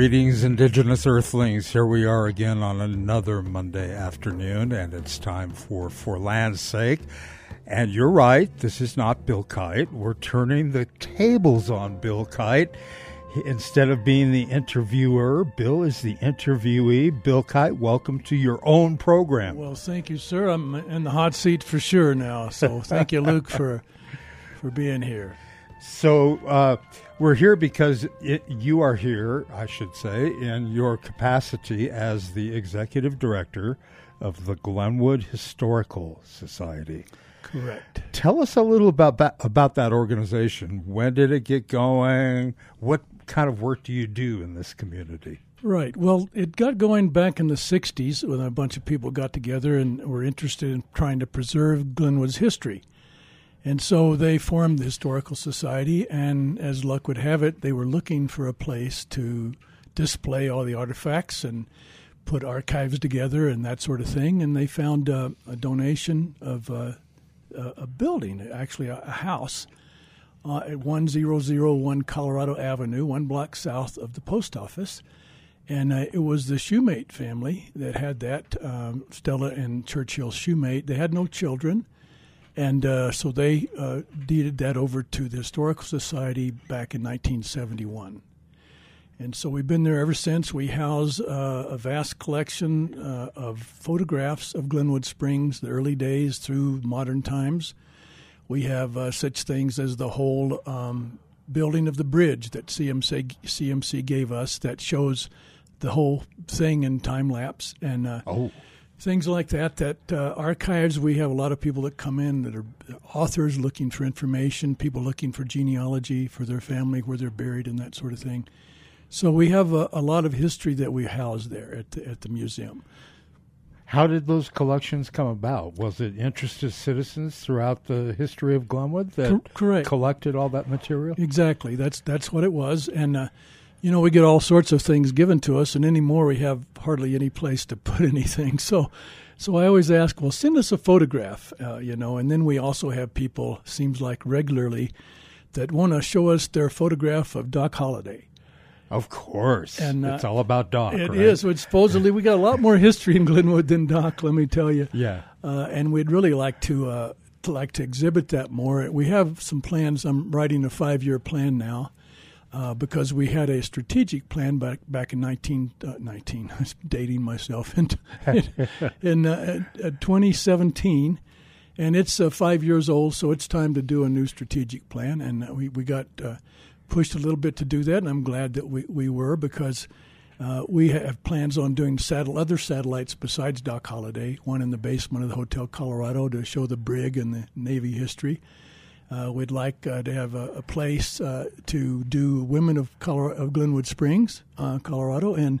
Greetings, Indigenous Earthlings. Here we are again on another Monday afternoon, and it's time for For Land's Sake. And you're right, this is not Bill Kite. We're turning the tables on Bill Kite. Instead of being the interviewer, Bill is the interviewee. Bill Kite, welcome to your own program. Well, thank you, sir. I'm in the hot seat for sure now. So thank you, Luke, for for being here. So uh, we're here because it, you are here, I should say, in your capacity as the executive director of the Glenwood Historical Society. Correct. Tell us a little about that, about that organization. When did it get going? What kind of work do you do in this community? Right. Well, it got going back in the 60s when a bunch of people got together and were interested in trying to preserve Glenwood's history. And so they formed the Historical Society, and as luck would have it, they were looking for a place to display all the artifacts and put archives together and that sort of thing. And they found uh, a donation of uh, a building, actually a, house, uh, at 1001 Colorado Avenue, one block south of the post office. And uh, it was the Shoemate family that had that, um, Stella and Churchill Shoemate. They had no children and uh, so they uh, deeded that over to the Historical Society back in 1971. And so we've been there ever since. We house uh, a vast collection uh, of photographs of Glenwood Springs, the early days through modern times. We have uh, such things as the whole um, building of the bridge that CMC, CMC gave us that shows the whole thing in time lapse. And uh, oh things like that. That uh, archives, we have a lot of people that come in that are authors looking for information, people looking for genealogy for their family, where they're buried, and that sort of thing. So we have a, a lot of history that we house there at the, at the museum. How did those collections come about? Was it interested citizens throughout the history of Glenwood that correct. collected all that material? Exactly. That's that's what it was, and. Uh, you know, we get all sorts of things given to us, and anymore we have hardly any place to put anything. So, so I always ask, well, send us a photograph, uh, you know, and then we also have people, seems like regularly, that want to show us their photograph of Doc Holliday. Of course, and uh, it's all about Doc. It right? is. Which supposedly we got a lot more history in Glenwood than Doc. Let me tell you. Yeah. Uh, and we'd really like to, uh, to like to exhibit that more. We have some plans. I'm writing a five year plan now uh, because we had a strategic plan back back in 19, uh, 19 I was dating myself in in uh, 2017, and it's uh, five years old, so it's time to do a new strategic plan, and uh, we we got uh, pushed a little bit to do that, and I'm glad that we we were because. we have plans on doing saddle, other satellites besides Doc Holliday. One in the basement of the Hotel Colorado to show the brig and the Navy history, uh, we'd like uh, to have a, a place uh, to do Women of, Color of Glenwood Springs, uh, Colorado, and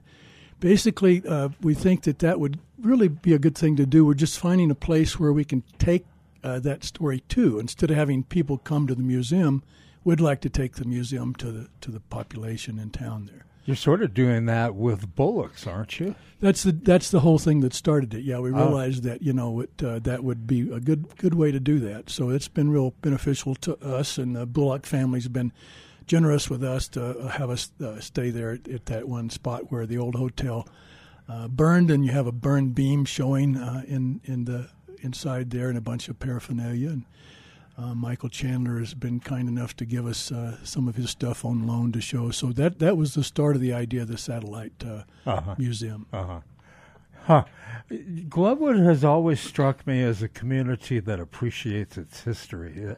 basically uh, we think that that would really be a good thing to do. We're just finding a place where we can take uh, that story to. Instead of having people come to the museum, we'd like to take the museum to the to the population in town there. You're sort of doing that with bullocks, aren't you? That's the that's the whole thing that started it. Yeah, we oh. realized that you know it, uh, that would be a good good way to do that. So it's been real beneficial to us, and the Bullock family's been generous with us to uh, have us uh, stay there at, at, that one spot where the old hotel uh, burned, and you have a burned beam showing uh, in in the inside there, and a bunch of paraphernalia. And uh, Michael Chandler has been kind enough to give us uh, some of his stuff on loan to show. So that that was the start of the idea of the satellite uh, uh-huh. museum. Uh-huh. Huh. Glenwood has always struck me as a community that appreciates its history.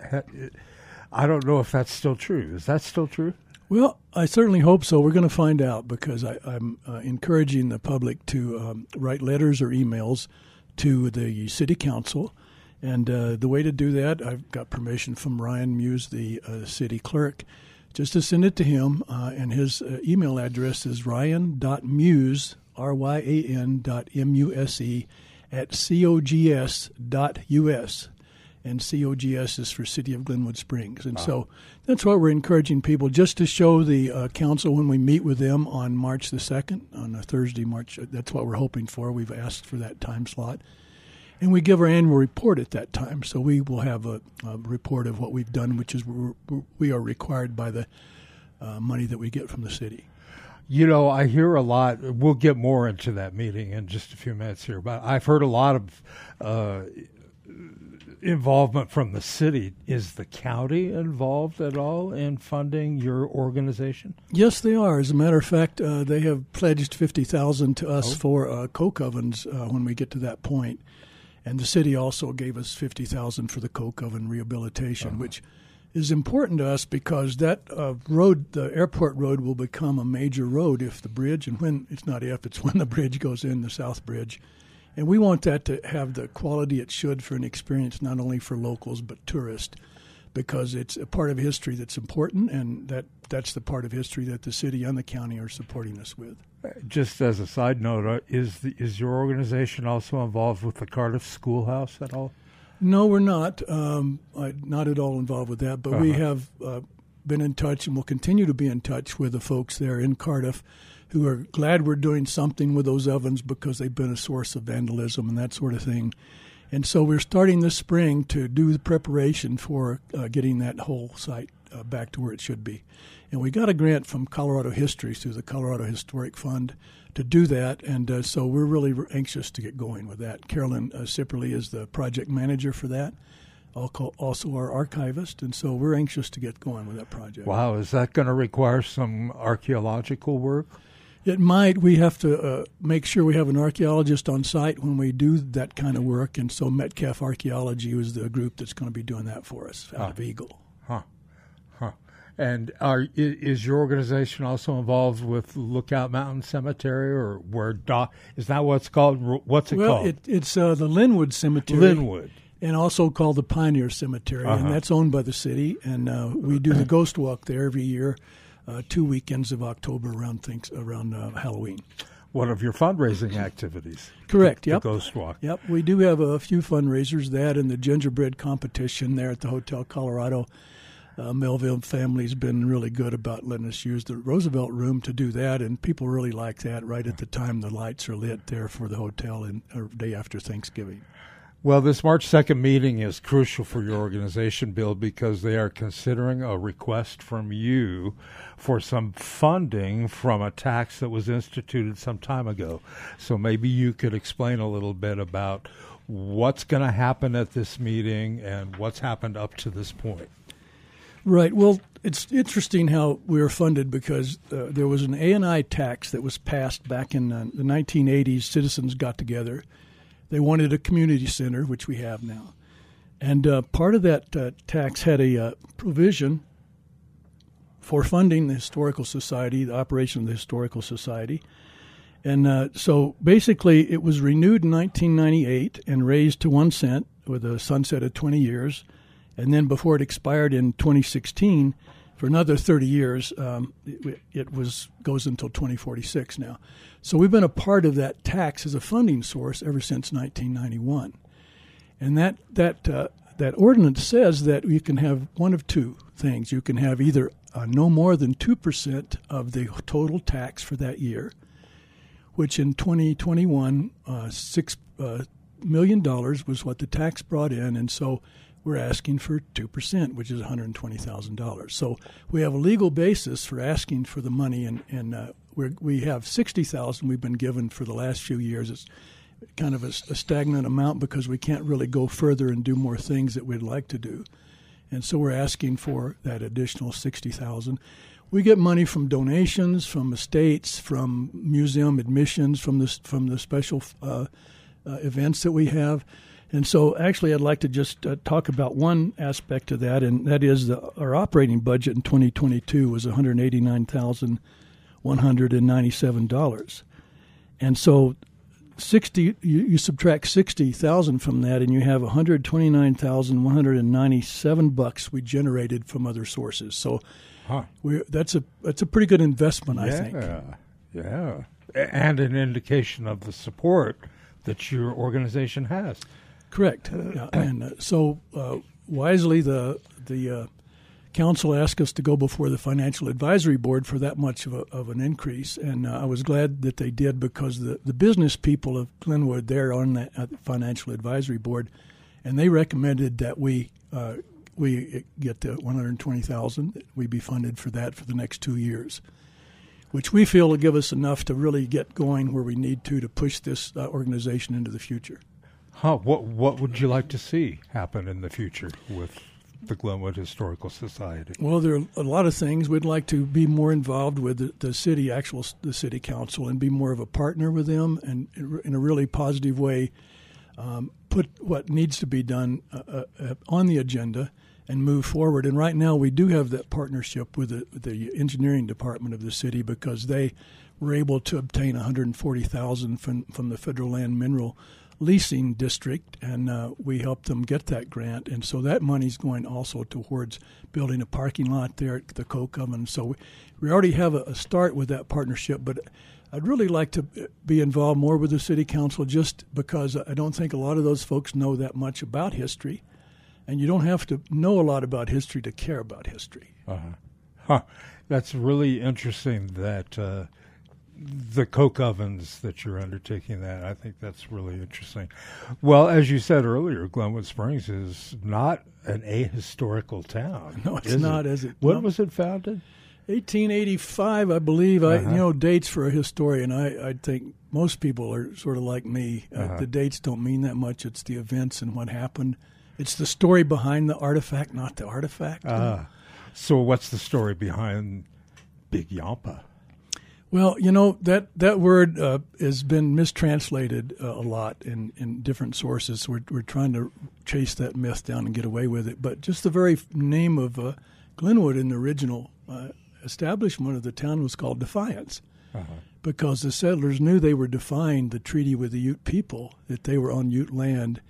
I don't know if that's still true. Is that still true? Well, I certainly hope so. We're going to find out because I, am uh, encouraging the public to um, write letters or emails to the city council and uh, the way to do that, I've got permission from Ryan Muse, the uh, city clerk, just to send it to him. Uh, and his uh, email address is ryan.muse, R Y A N dot M U S E, at cogs dot us. And COGS is for City of Glenwood Springs. And so that's why we're encouraging people just to show the uh, council when we meet with them on March the 2nd, on a Thursday, March. That's what we're hoping for. We've asked for that time slot and we give our annual report at that time. So we will have a, a report of what we've done, which is we're, we are required by the uh, money that we get from the city. You know, I hear a lot. We'll get more into that meeting in just a few minutes here, but I've heard a lot of uh, involvement from the city. Is the county involved at all in funding your organization? Yes, they are. As a matter of fact, uh, they have pledged fifty thousand to us oh. for uh, coke ovens uh, when we get to that point, and the city also gave us fifty thousand for the coke oven rehabilitation, uh-huh. which is important to us because that uh, road, the airport road, will become a major road if the bridge, and when it's not if, it's when the bridge goes in, the South Bridge, and we want that to have the quality it should for an experience not only for locals but tourists, because it's a part of history that's important, and that that's the part of history that the city and the county are supporting us with. Just as a side note, is the, is your organization also involved with the Cardiff Schoolhouse at all? No, we're not. Um, not at all involved with that, but uh-huh. we have uh, been in touch and will continue to be in touch with the folks there in Cardiff who are glad we're doing something with those ovens because they've been a source of vandalism and that sort of thing. And so we're starting this spring to do the preparation for uh, getting that whole site uh, back to where it should be. And we got a grant from Colorado History through the Colorado Historic Fund to do that. And uh, so we're really anxious to get going with that. Carolyn uh, Sipperly is the project manager for that also our archivist, and so we're anxious to get going with that project. Wow, is that going to require some archaeological work? It might. We have to uh, make sure we have an archaeologist on site when we do that kind of work, and so Metcalf Archaeology is the group that's going to be doing that for us out huh. of Eagle. Huh. Huh. And are, is your organization also involved with Lookout Mountain Cemetery, or where do, is that what's called? What's it well, called? It, it's uh, the Linwood Cemetery. Linwood and also called the Pioneer Cemetery, uh-huh. and that's owned by the city. And uh, we do the ghost walk there every year two weekends of October around things around uh, Halloween. One of your fundraising activities. Correct. The, yep. The Ghost Walk. Yep. We do have a few fundraisers. That and the gingerbread competition there at the Hotel Colorado. Uh, Melville family's been really good about letting us use the Roosevelt Room to do that, and people really like that. Right at the time the lights are lit there for the hotel, and day after Thanksgiving. Well, this March 2nd meeting is crucial for your organization, Bill, because they are considering a request from you for some funding from a tax that was instituted some time ago. So maybe you could explain a little bit about what's going to happen at this meeting and what's happened up to this point. Right. Well, it's interesting how we are funded because uh, there was an A&I tax that was passed back in uh, the 1980s. Citizens got together – they wanted a community center, which we have now. And uh, part of that uh, tax had a uh, provision for funding the Historical Society, the operation of the Historical Society. And uh, so basically, it was renewed in 1998 and raised to one cent with a sunset of 20 years. And then before it expired in 2016, for another 30 years, um, it, it was goes until 2046 now. So we've been a part of that tax as a funding source ever since 1991, and that that uh, that ordinance says that you can have one of two things. You can have either uh, no more than two percent of the total tax for that year, which in 2021 uh, six uh, million dollars was what the tax brought in, and so we're asking for 2%, which is $120,000. So we have a legal basis for asking for the money, and, and uh, we have 60000 we've been given for the last few years. It's kind of a, a, stagnant amount because we can't really go further and do more things that we'd like to do. And so we're asking for that additional 60000 we get money from donations, from estates, from museum admissions, from the from the special uh, uh, events that we have. And so, actually, I'd like to just uh, talk about one aspect of that, and that is the, our operating budget in 2022 was $189,197. And so, 60 you, you subtract 60,000 from that and you have 129,197 bucks we generated from other sources. So huh. we that's a that's a pretty good investment, yeah, I think. Yeah. And an indication of the support that your organization has. Correct. Yeah. And uh, so uh, wisely, the the uh, council asked us to go before the financial advisory board for that much of, a, of an increase, and uh, I was glad that they did because the, the business people of Glenwood they're on that uh, financial advisory board, and they recommended that we uh, we get the one hundred twenty thousand. We be funded for that for the next two years. which we feel will give us enough to really get going where we need to to push this uh, organization into the future. Huh, what what would you like to see happen in the future with the Glenwood Historical Society? Well, there are a lot of things. We'd like to be more involved with the, the city, actual the city council, and be more of a partner with them, and in a really positive way, um, put what needs to be done uh, uh, on the agenda and move forward. And right now, we do have that partnership with the, the engineering department of the city because they were able to obtain 140,000 from from the federal land mineral leasing district, and uh, we helped them get that grant. And so that money's going also towards building a parking lot there at the Coke Oven. So we, we already have a, a start with that partnership, but I'd really like to be involved more with the city council just because I don't think a lot of those folks know that much about history. And you don't have to know a lot about history to care about history. Uh-huh. Huh. That's really interesting that uh, the coke ovens that you're undertaking that. I think that's really interesting. Well, as you said earlier, Glenwood Springs is not an ahistorical town. No, it's not. It? Is it? When no. was it founded? 1885, I believe. Uh-huh. I you know dates for a historian. I I think most people are sort of like me. Uh, uh-huh. the dates don't mean that much. It's the events and what happened. It's the story behind the artifact, not the artifact. Uh, so, what's the story behind Big Yampah? Well, you know that that word uh, has been mistranslated uh, a lot in, in different sources. We're we're trying to chase that myth down and get away with it. But just the very name of uh, Glenwood in the original uh, establishment of the town was called Defiance, uh-huh. because the settlers knew they were defying the treaty with the Ute people that they were on Ute land,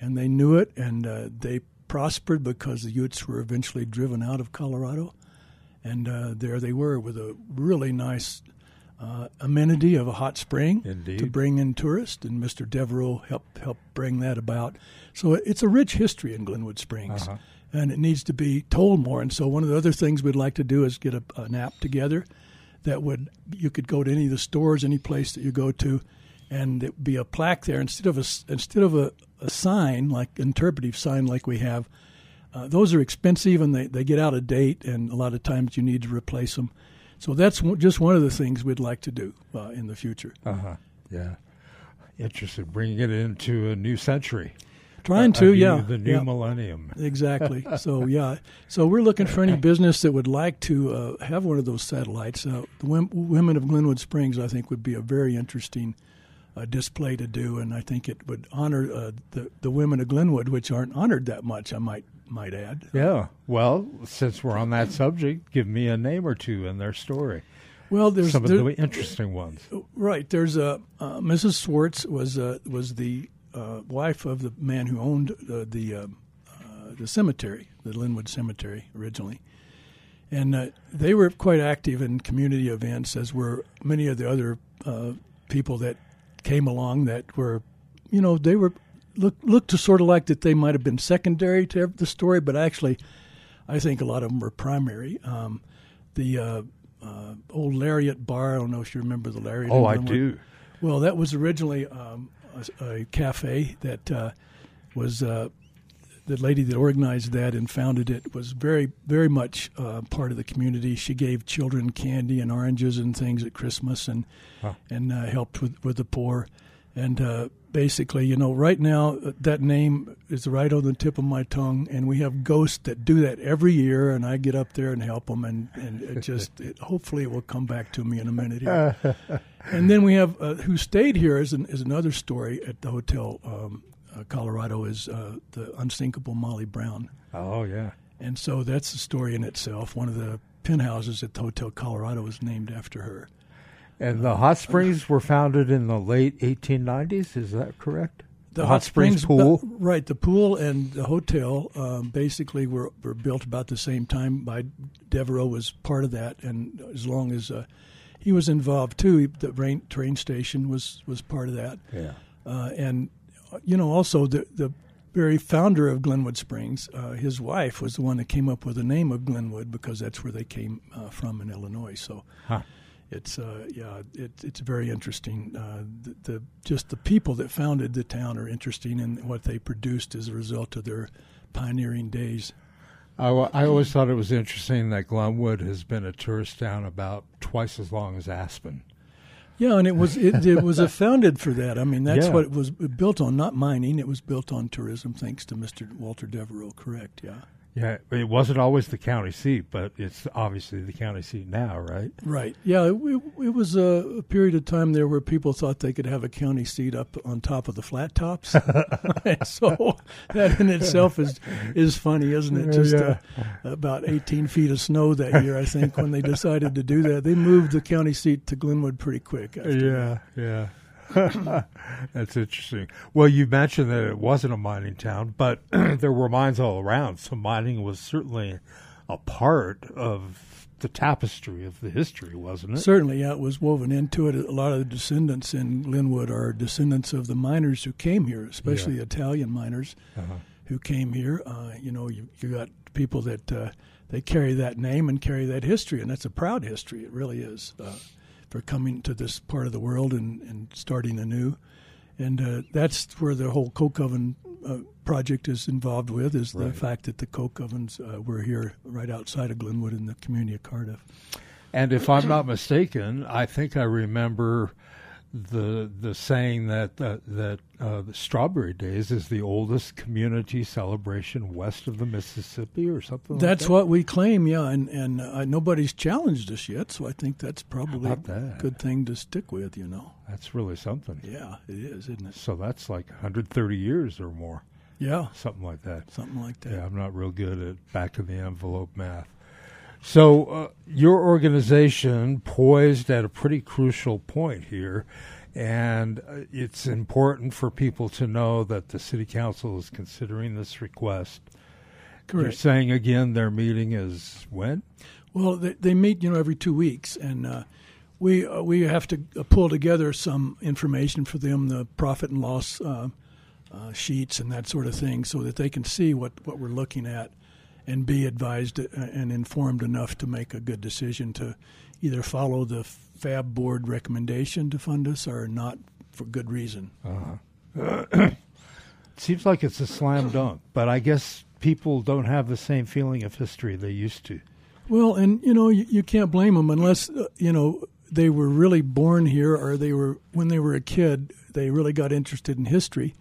and they knew it, and uh, they prospered because the Utes were eventually driven out of Colorado, and uh, there they were with a really nice uh, amenity of a hot spring Indeed. to bring in tourists, and Mr. Devereux helped help bring that about. So it's a rich history in Glenwood Springs, uh-huh. and it needs to be told more. And so one of the other things we'd like to do is get a, an app together that would you could go to any of the stores, any place that you go to, and it would be a plaque there instead of a instead of a, a sign like interpretive sign like we have. Uh, those are expensive and they, they get out of date, and a lot of times you need to replace them. So that's just one of the things we'd like to do uh, in the future. Uh huh. Yeah. Interesting. Bringing it into a new century. Trying to, new, yeah. The new yeah. millennium. Exactly. so, yeah. So we're looking for any business that would like to uh, have one of those satellites. Uh, the women of Glenwood Springs, I think, would be a very interesting uh, display to do, and I think it would honor uh, the the women of Glenwood, which aren't honored that much. I might might add. Yeah. Well, since we're on that subject, give me a name or two in their story. Well, there's some of the interesting ones. Right. There's a uh, Mrs. Swartz was uh, was the uh, wife of the man who owned uh, the uh, the cemetery, the Linwood Cemetery, originally, and uh, they were quite active in community events, as were many of the other people that came along that were, you know, they were look looked to sort of like that they might have been secondary to the story, but actually, I think a lot of them were primary. Um, the uh, uh, old Lariat Bar. I don't know if you remember the Lariat. Oh, I do. Well, that was originally um, a, a, cafe that uh, was uh, the lady that organized that and founded it was very, very much uh, part of the community. She gave children candy and oranges and things at Christmas, and and uh, helped with with the poor. And uh, basically, you know, right now uh, that name is right on the tip of my tongue, and we have ghosts that do that every year, and I get up there and help them, and and it just it, hopefully it will come back to me in a minute here. and then we have uh, who stayed here is an, is another story at the hotel. Um, Colorado is uh, the unsinkable Molly Brown. Oh yeah, and so that's the story in itself. One of the penthouses at the Hotel Colorado was named after her. And the hot springs were founded in the late 1890s. Is that correct? The, the hot, hot, springs, springs pool, uh, right? The pool and the hotel um, basically were, were built about the same time. By Devereux was part of that, and as long as uh, he was involved too, the rain, train station was was part of that. Yeah, uh, and you know also the the very founder of Glenwood Springs, uh, his wife was the one that came up with the name of Glenwood because that's where they came uh, from in Illinois. So. Huh it's uh, yeah, it, it's very interesting. Uh, the, the, just the people that founded the town are interesting, and what they produced as a result of their pioneering days. I, I always thought it was interesting that Glenwood has been a tourist town about twice as long as Aspen. Yeah, and it was it, it was founded for that. I mean, that's Yeah. what it was built on, not mining. It was built on tourism, thanks to Mr. Walter Devereux. Correct? Yeah. Yeah, it wasn't always the county seat, but it's obviously the county seat now, right? Right. Yeah. It, it, was a, a period of time there where people thought they could have a county seat up on top of the flat tops. So that in itself is is funny, isn't it? Just uh, about 18 feet of snow that year, I think, when they decided to do that. They moved the county seat to Glenwood pretty quick. After Yeah, yeah. That's interesting. Well, you mentioned that it wasn't a mining town, but there were mines all around. So mining was certainly a part of the tapestry of the history, wasn't it? Certainly, yeah, it was woven into it. A lot of the descendants in Linwood are descendants of the miners who came here, especially Italian miners Uh-huh. who came here. Uh, you know, you, you got people that uh, they carry that name and carry that history, and that's a proud history. It really is uh, for coming to this part of the world and, and starting anew. And uh, that's where the whole coke oven uh, project is involved with is the fact that the coke ovens uh, were here right outside of Glenwood in the community of Cardiff. And if I'm not mistaken, I think I remember the the saying that uh, that uh, the Strawberry Days is the oldest community celebration west of the Mississippi, or something. That's like what we claim, yeah, and and uh, nobody's challenged us yet, so I think that's probably about a good thing to stick with. You know. That's really something. yeah, it is, isn't it? So that's like 130 years or more, Yeah, something like that. something like that. Yeah, I'm not real good at back of the envelope math. So, uh, your organization poised at a pretty crucial point here, and uh, it's important for people to know that the city council is considering this request. You're saying again their meeting is when? Well, they, they meet, you know, every two weeks, and uh, we uh, we have to uh, pull together some information for them, the profit and loss uh, uh, sheets and that sort of thing, so that they can see what, what we're looking at and be advised uh, and informed enough to make a good decision to either follow the FAB board recommendation to fund us or not for good reason. Seems like it's a slam dunk, but I guess people don't have the same feeling of history they used to. Well, and you know, you, you can't blame them unless uh, you know they were really born here or they were when they were a kid they really got interested in history.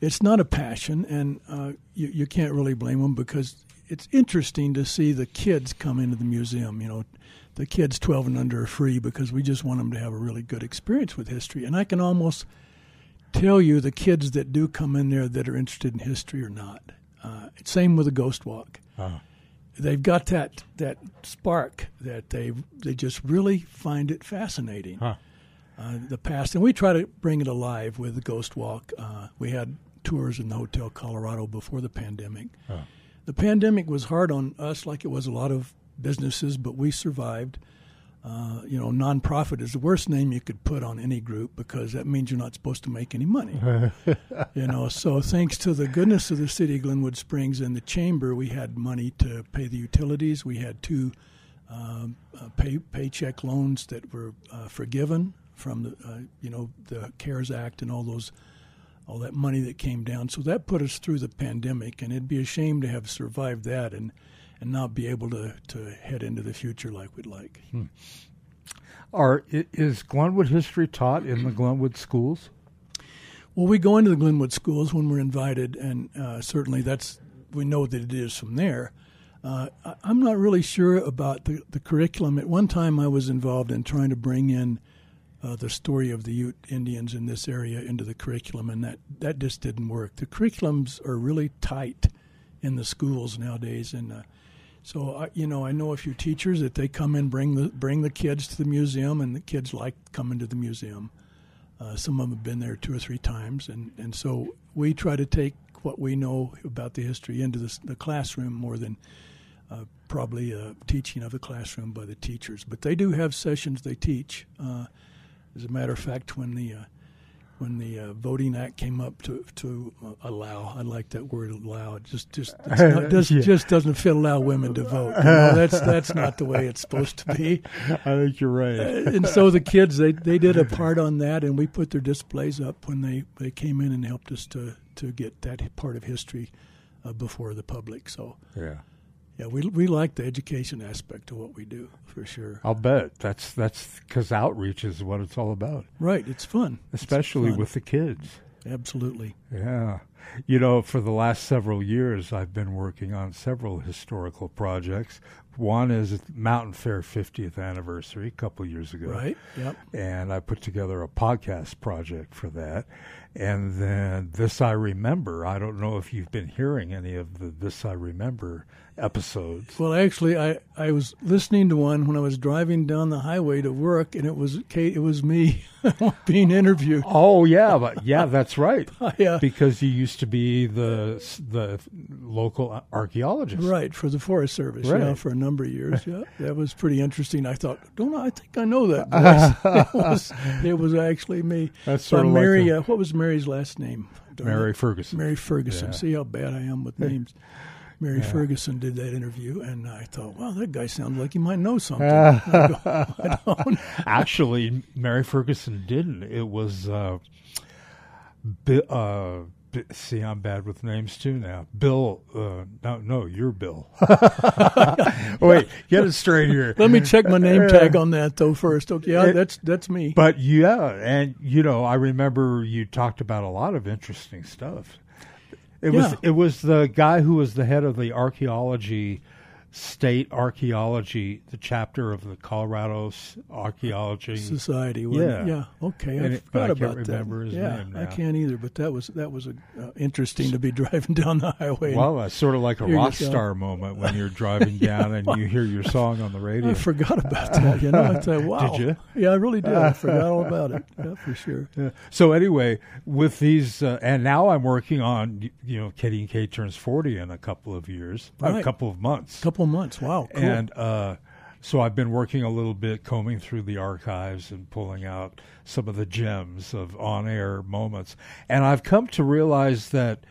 It's not a passion, and uh, you you can't really blame them because it's interesting to see the kids come into the museum. You know, the kids twelve and under are free because we just want them to have a really good experience with history, and I can almost tell you the kids that do come in there that are interested in history or not. Uh, same with the Ghost Walk they've got that that spark that they they just really find it fascinating. Huh. Uh, the past, and we try to bring it alive with the Ghost Walk. Uh, we had tours in the Hotel Colorado before the pandemic. Huh. The pandemic was hard on us, like it was a lot of businesses, but we survived. Uh, you know, nonprofit is the worst name you could put on any group because that means you're not supposed to make any money. you know, so thanks to the goodness of the city of Glenwood Springs and the chamber, we had money to pay the utilities. We had two um, uh, pay, paycheck loans that were uh, forgiven from the, uh, you know, the CARES Act and all those, all that money that came down. So that put us through the pandemic, and it'd be a shame to have survived that and and not be able to to head into the future like we'd like. Are is Glenwood history taught in the Glenwood schools? Well, we go into the Glenwood schools when we're invited, and uh, certainly that's we know that it is from there. Uh, I'm not really sure about the, the curriculum. At one time, I was involved in trying to bring in uh, the story of the Ute Indians in this area into the curriculum, and that, that just didn't work. The curriculums are really tight in the schools nowadays, and uh, so I, you know I know a few teachers that they come in bring the bring the kids to the museum, and the kids like coming to the museum. Uh, some of them have been there two or three times, and, and so we try to take what we know about the history into the, the classroom more than uh, probably uh, teaching of the classroom by the teachers. But they do have sessions they teach. Uh, as a matter of fact, when the uh, when the uh, Voting Act came up to to uh, allow, I like that word allow. It just just not, just, Yeah. just doesn't fit allow women to vote. You know, that's that's not the way it's supposed to be I think you're right. and so the kids they, they did a part on that and we put their displays up when they, they came in and helped us to, to get that part of history uh, before the public so yeah. Yeah, we we like the education aspect of what we do for sure. I'll bet that's that's because outreach is what it's all about, Right, it's fun, It's especially fun. with the kids. absolutely. Yeah. You know, for the last several years, I've been working on several historical projects. One is Mountain Fair 50th anniversary, a couple years ago. Right. Yep. And I put together a podcast project for that. And then This I Remember. I don't know if you've been hearing any of the This I Remember episodes. Well, actually, I, I was listening to one when I was driving down the highway to work, and it was Kate. It was me being interviewed. Oh yeah, but yeah, that's right. Yeah. Because you used to be the the local archaeologist. Right for the Forest Service, yeah, for a number of years. Yeah, that was pretty interesting. I thought, don't I think I know that voice? it, was, it was actually me. That's sort of like Mary. a- uh, what was Mary's last name? Mary Ferguson. Mary Ferguson. Yeah. See how bad I am with names. Mary Ferguson did that interview, and I thought, wow, that guy sounds like he might know something. I, go, I don't. Actually, Mary Ferguson didn't. It was. Uh, Bi- uh, see, I'm bad with names too now. Bill. Uh, no, no, you're Bill. Wait, get it straight here. Let me check my name tag on that though first. Okay, yeah, that's that's me. But yeah, and you know, I remember you talked about a lot of interesting stuff. It was it was the guy who was the head of the archaeology state archaeology, the chapter of the Colorado archaeology. Society. Yeah. Yeah. Okay. And I it- I forgot can't about that. remember his yeah, name I can't either. But that was that was a, uh, interesting to be driving down the highway. Well, that's sort of like a rock star moment when you're driving down and you hear your song on the radio. I forgot about that. You know, I thought, wow. did you? Yeah, I really did. I forgot all about it. Yeah, for sure. Yeah. So anyway, with these, uh, and now I'm working on, you know, KDNK turns 40 in a couple of years, a couple of months. couple of months. Wow. Cool. And uh, so I've been working a little bit, combing through the archives and pulling out some of the gems of on-air moments. And I've come to realize that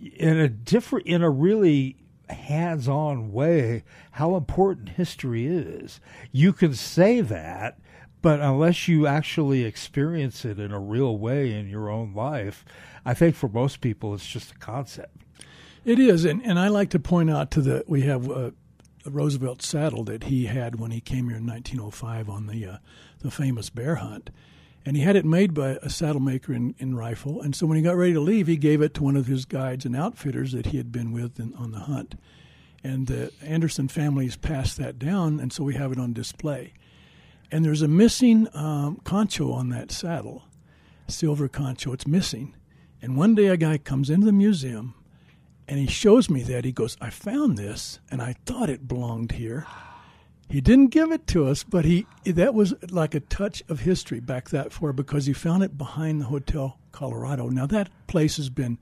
in a different, in a really hands-on way, how important history is. You can say that, but unless you actually experience it in a real way in your own life, I think for most people it's just a concept. It is, and, and I like to point out to the we have uh, a Roosevelt saddle that he had when he came here in 1905 on the uh, the famous bear hunt, and he had it made by a saddle maker in, in Rifle. And so when he got ready to leave, he gave it to one of his guides and outfitters that he had been with in, on the hunt. And the Anderson families passed that down, and so we have it on display. And there's a missing um, concho on that saddle, silver concho. It's missing. And one day a guy comes into the museum and he shows me that. He goes, I found this and I thought it belonged here. He didn't give it to us, but he that was like a touch of history back that far because he found it behind the Hotel Colorado. Now that place has been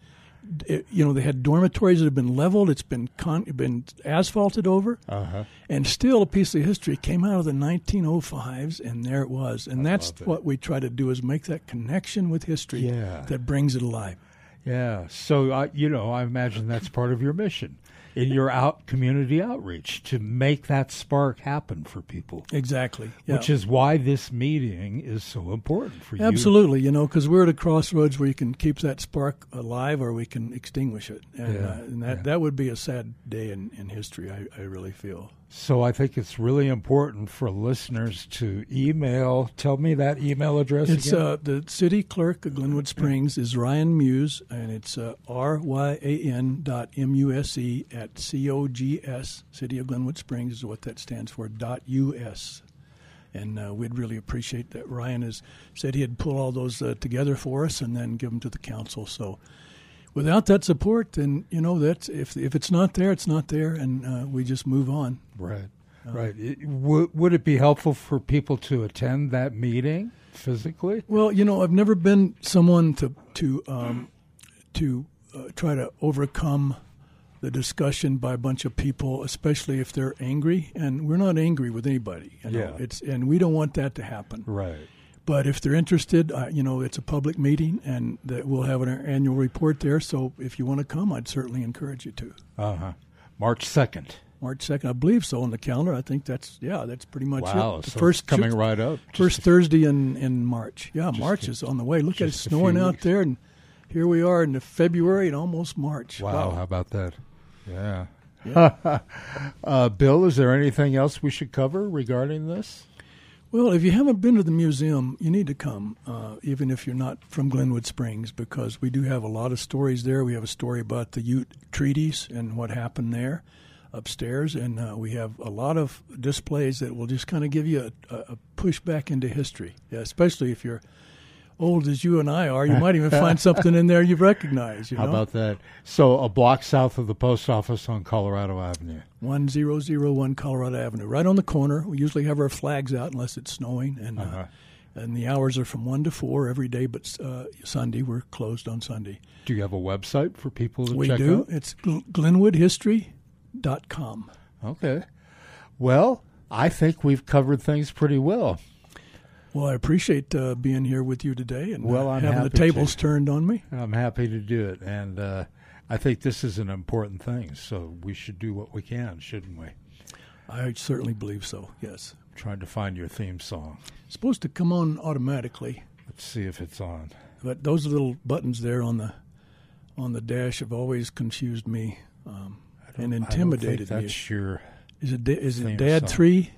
it- you know they had dormitories that have been leveled it's been con- been asphalted over Uh-huh. and still a piece of history came out of the 1905s and there it was and that's what we try to do is make that connection with history Yeah. that brings it alive Yeah. So I, you know, I imagine that's part of your mission in your out community outreach to make that spark happen for people. exactly yeah. Which is why this meeting is so important for you. Absolutely, you know, because we're at a crossroads where you can keep that spark alive or we can extinguish it, and, Yeah, uh, and that yeah. that would be a sad day in, in history. I, I really feel. So I think it's really important for listeners to email. Tell me that email address It's uh, the city clerk of Glenwood Springs is Ryan Muse, and it's uh, r y a n dot m u s e at c o g s City of Glenwood Springs is what that stands for dot u s. And uh, we'd really appreciate that. Ryan has said he'd pull all those uh, together for us and then give them to the council. So, without that support, then you know that's if if it's not there, it's not there, and uh, we just move on. right. Right. It, would would it be helpful for people to attend that meeting physically? Well, you know, I've never been someone to to um, to uh, try to overcome the discussion by a bunch of people, especially if they're angry. And we're not angry with anybody. You know? Yeah. It's and we don't want that to happen. Right. But if they're interested, uh, you know, it's a public meeting, and that we'll have an annual report there. So if you want to come, I'd certainly encourage you to. Uh huh. March second. March second, I believe so on the calendar. I think that's yeah, that's pretty much Wow. it. The so first it's coming right up. First Thursday in, in March. Yeah, March a- is on the way. Look at it snowing out there, and here we are in the February and almost March. Wow, how about that? Yeah, Yeah. uh, Bill, is there anything else we should cover regarding this? Well, if you haven't been to the museum, you need to come, uh, even if you're not from Glenwood Springs, because we do have a lot of stories there. We have a story about the Ute treaties and what happened there upstairs, and uh, we have a lot of displays that will just kind of give you a, a push back into history, yeah, especially if you're old as you and I are, you might even find something in there you recognize. You How know? about that? So, a block south of the post office on Colorado Avenue. 1001 Colorado Avenue, right on the corner. We usually have our flags out unless it's snowing, and Uh-huh. uh, and the hours are from one to four every day, but uh, Sunday we're closed on Sunday. Do you have a website for people to we check do. out? It's gl- glenwoodhistory.com. Okay. Well, I think we've covered things pretty well. Well, I appreciate uh, being here with you today and Well, uh, I'm having the tables to. turned on me. I'm happy to do it. And uh, I think this is an important thing. So, we should do what we can, shouldn't we? I certainly believe so. Yes, I'm trying to find your theme song. it's supposed to come on automatically, Let's see if it's on. but those little buttons there on the on the dash have always confused me um, and intimidated me. that's your. Is it is it Dad song. three?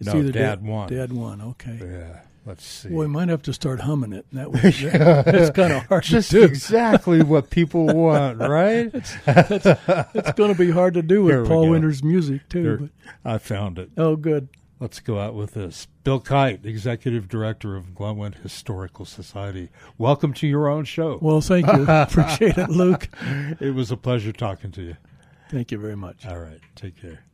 It's No, either Dad one. Dad one. Okay. Yeah. Let's see. Well, we might have to start humming it. That would, that's kind of hard Just to do. exactly what people want, right? It's going to be hard to do with Paul. Winter's music too. But, I found it. oh, good. Let's go out with this. Bill Kite, Executive Director of Glenwood Historical Society. Welcome to your own show. Well, thank you. Appreciate it, Luke. It was a pleasure talking to you. Thank you very much. All right. Take care.